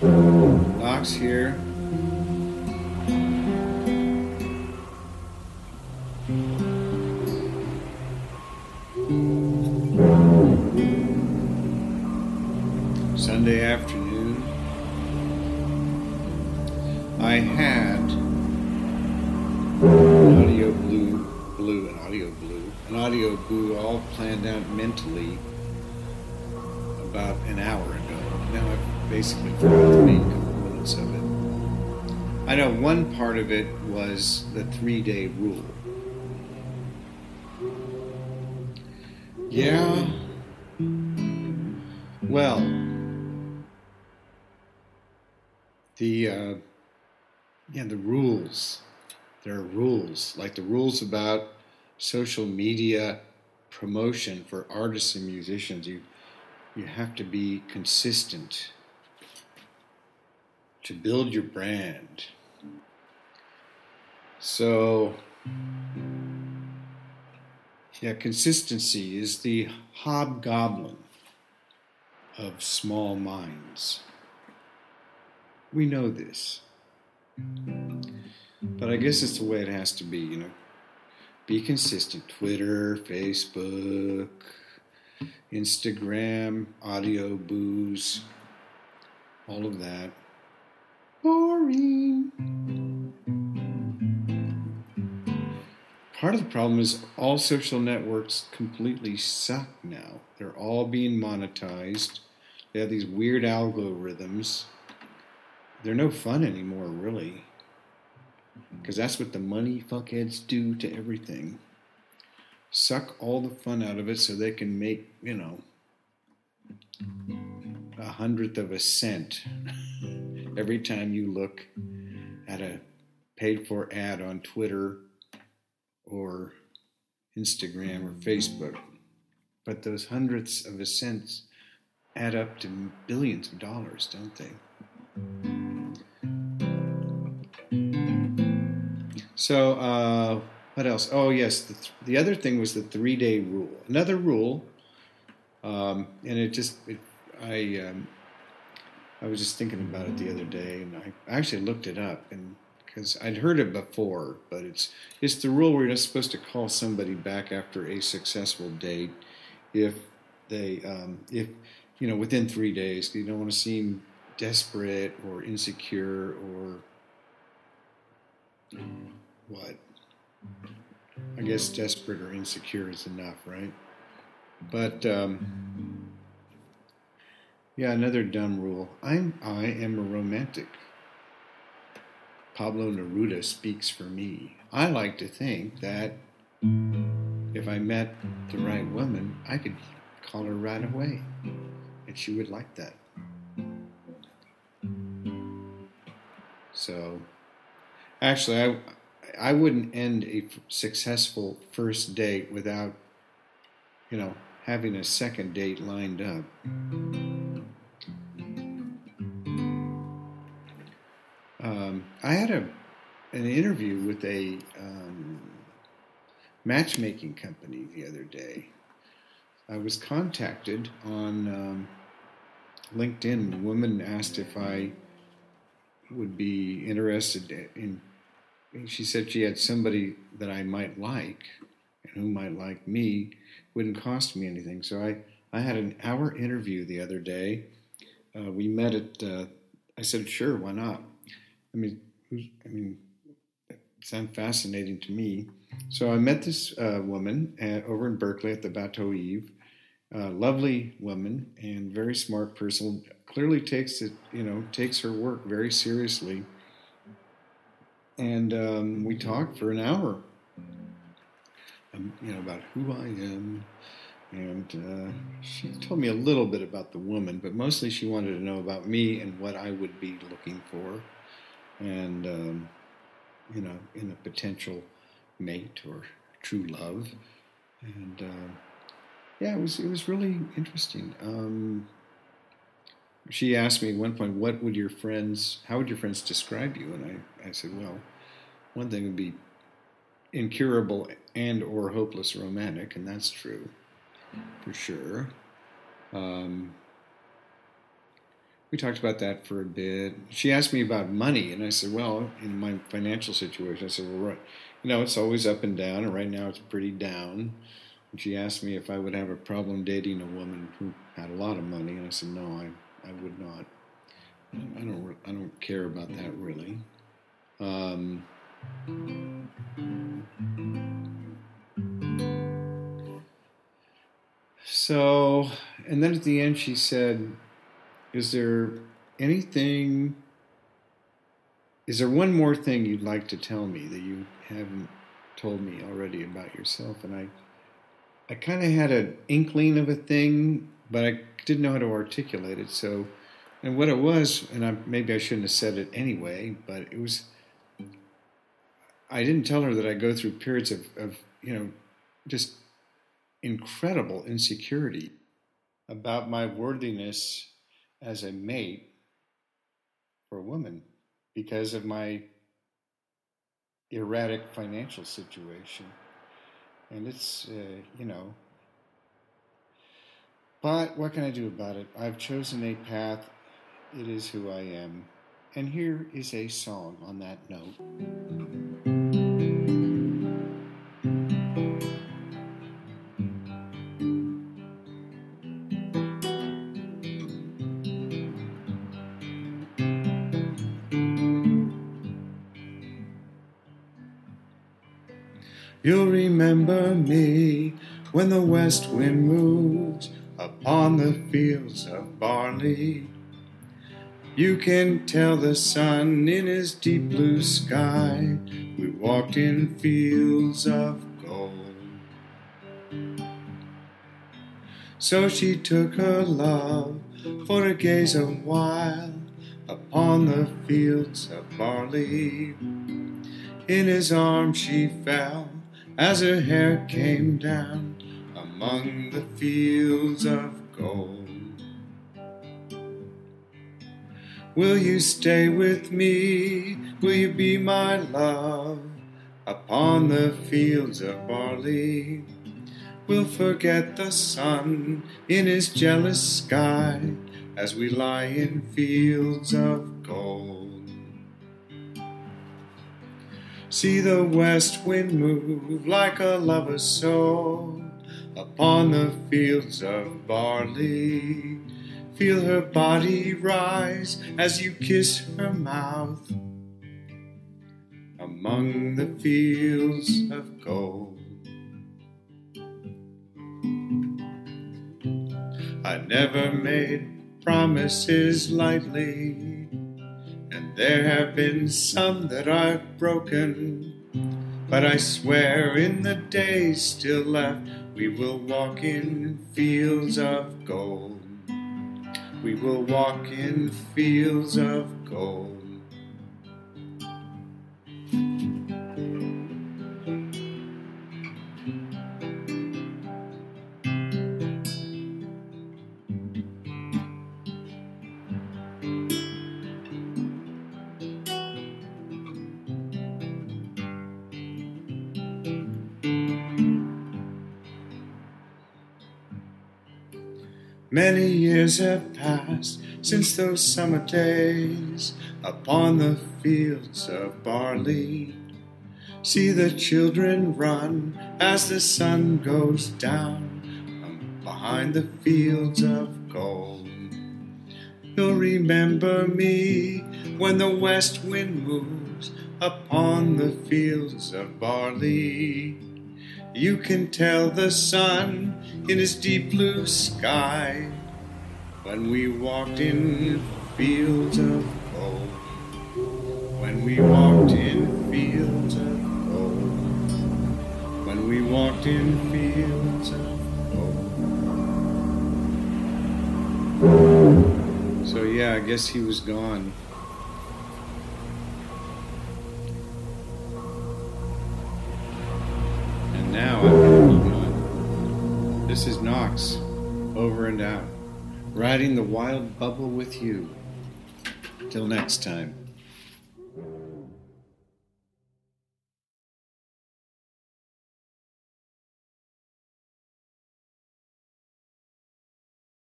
Locks here. Sunday afternoon. I had an audioboo, blue, an audioboo, an audio blue all planned out mentally about an hour ago. Now I've basically forgot a couple minutes of it. I know one part of it was the three day rule. Yeah. Well, the uh, yeah the rules. There are rules like the rules about social media promotion for artists and musicians. You you have to be consistent to build your brand. So, yeah, consistency is the hobgoblin of small minds. We know this. But I guess it's the way it has to be, you know. Be consistent. Twitter, Facebook, Instagram, audioboos, all of that. Part of the problem is all social networks completely suck now. They're all being monetized. They have these weird algorithms. They're no fun anymore, really. Because that's what the money fuckheads do to everything suck all the fun out of it so they can make, you know, a hundredth of a cent every time you look at a paid for ad on Twitter or Instagram or Facebook. But those hundredths of a cent add up to billions of dollars, don't they? So, uh, what else? Oh, yes. The, th- the other thing was the three day rule. Another rule, um, and it just, it, I, um, I was just thinking about it the other day, and I actually looked it up, and because I'd heard it before, but it's it's the rule where you're not supposed to call somebody back after a successful date if they, um, if you know, within three days. You don't want to seem desperate or insecure or what I guess desperate or insecure is enough, right? But um, yeah, another dumb rule. I'm I am a romantic. Pablo Neruda speaks for me. I like to think that if I met the right woman, I could call her right away, and she would like that. So, actually, I I wouldn't end a successful first date without, you know, having a second date lined up. Um, I had a an interview with a um, matchmaking company the other day. I was contacted on um, LinkedIn. A woman asked if I would be interested in she said she had somebody that I might like and who might like me. Wouldn't cost me anything. So I, I had an hour interview the other day. Uh, we met at. Uh, I said, sure, why not? I mean, I mean, it sounded fascinating to me. So I met this uh, woman at, over in Berkeley at the Bateau Ivre. lovely woman and very smart person. Clearly takes it, you know, takes her work very seriously and um, we talked for an hour. Um, you know about who I am, and uh, she told me a little bit about the woman, but mostly she wanted to know about me and what I would be looking for, and um, you know, in a potential mate or true love, and uh, yeah, it was it was really interesting. Um, she asked me at one point, "What would your friends? How would your friends describe you?" And I, I said, "Well, one thing would be incurable and or hopeless romantic, and that's true for sure. Um, we talked about that for a bit. She asked me about money, and I said, well, in my financial situation, I said, well, right, you know, it's always up and down, and right now it's pretty down. And she asked me if I would have a problem dating a woman who had a lot of money, and I said, no, I, I would not. I don't, I don't care about that really. Um, so, and then at the end, she said, Is there anything, is there one more thing you'd like to tell me that you haven't told me already about yourself? And I, I kind of had an inkling of a thing, but I didn't know how to articulate it. So, and what it was, and I, maybe I shouldn't have said it anyway, but it was, I didn't tell her that I go through periods of, of you know, just incredible insecurity about my worthiness as a mate for a woman because of my erratic financial situation. And it's, uh, you know, but what can I do about it? I've chosen a path. It is who I am. And here is a song on that note. You'll remember me when the west wind moves upon the fields of barley. You can tell the sun in his deep blue sky. We walked in fields of gold. So she took her love for to gaze a while upon the fields of barley. In his arms she fell as her hair came down among the fields of gold. Will you stay with me? Will you be my love upon the fields of barley? We'll forget the sun in his jealous sky as we lie in fields of gold. See the west wind move like a lover's soul upon the fields of barley. Feel her body rise as you kiss her mouth among the fields of gold. I never made promises lightly and there have been some that I've broken. But I swear in the days still left, we will walk in fields of gold. We will walk in fields of gold. Many years have passed since those summer days upon the fields of barley. See the children run as the sun goes down behind the fields of gold. You'll remember me when the west wind moves upon the fields of barley. You can tell the sun in his deep blue sky when we walked in fields of gold. When we walked in fields of gold. When we walked in fields of gold. So, yeah, I guess he was gone. This is Knox, over and out, riding the wild bubble with you. Till next time.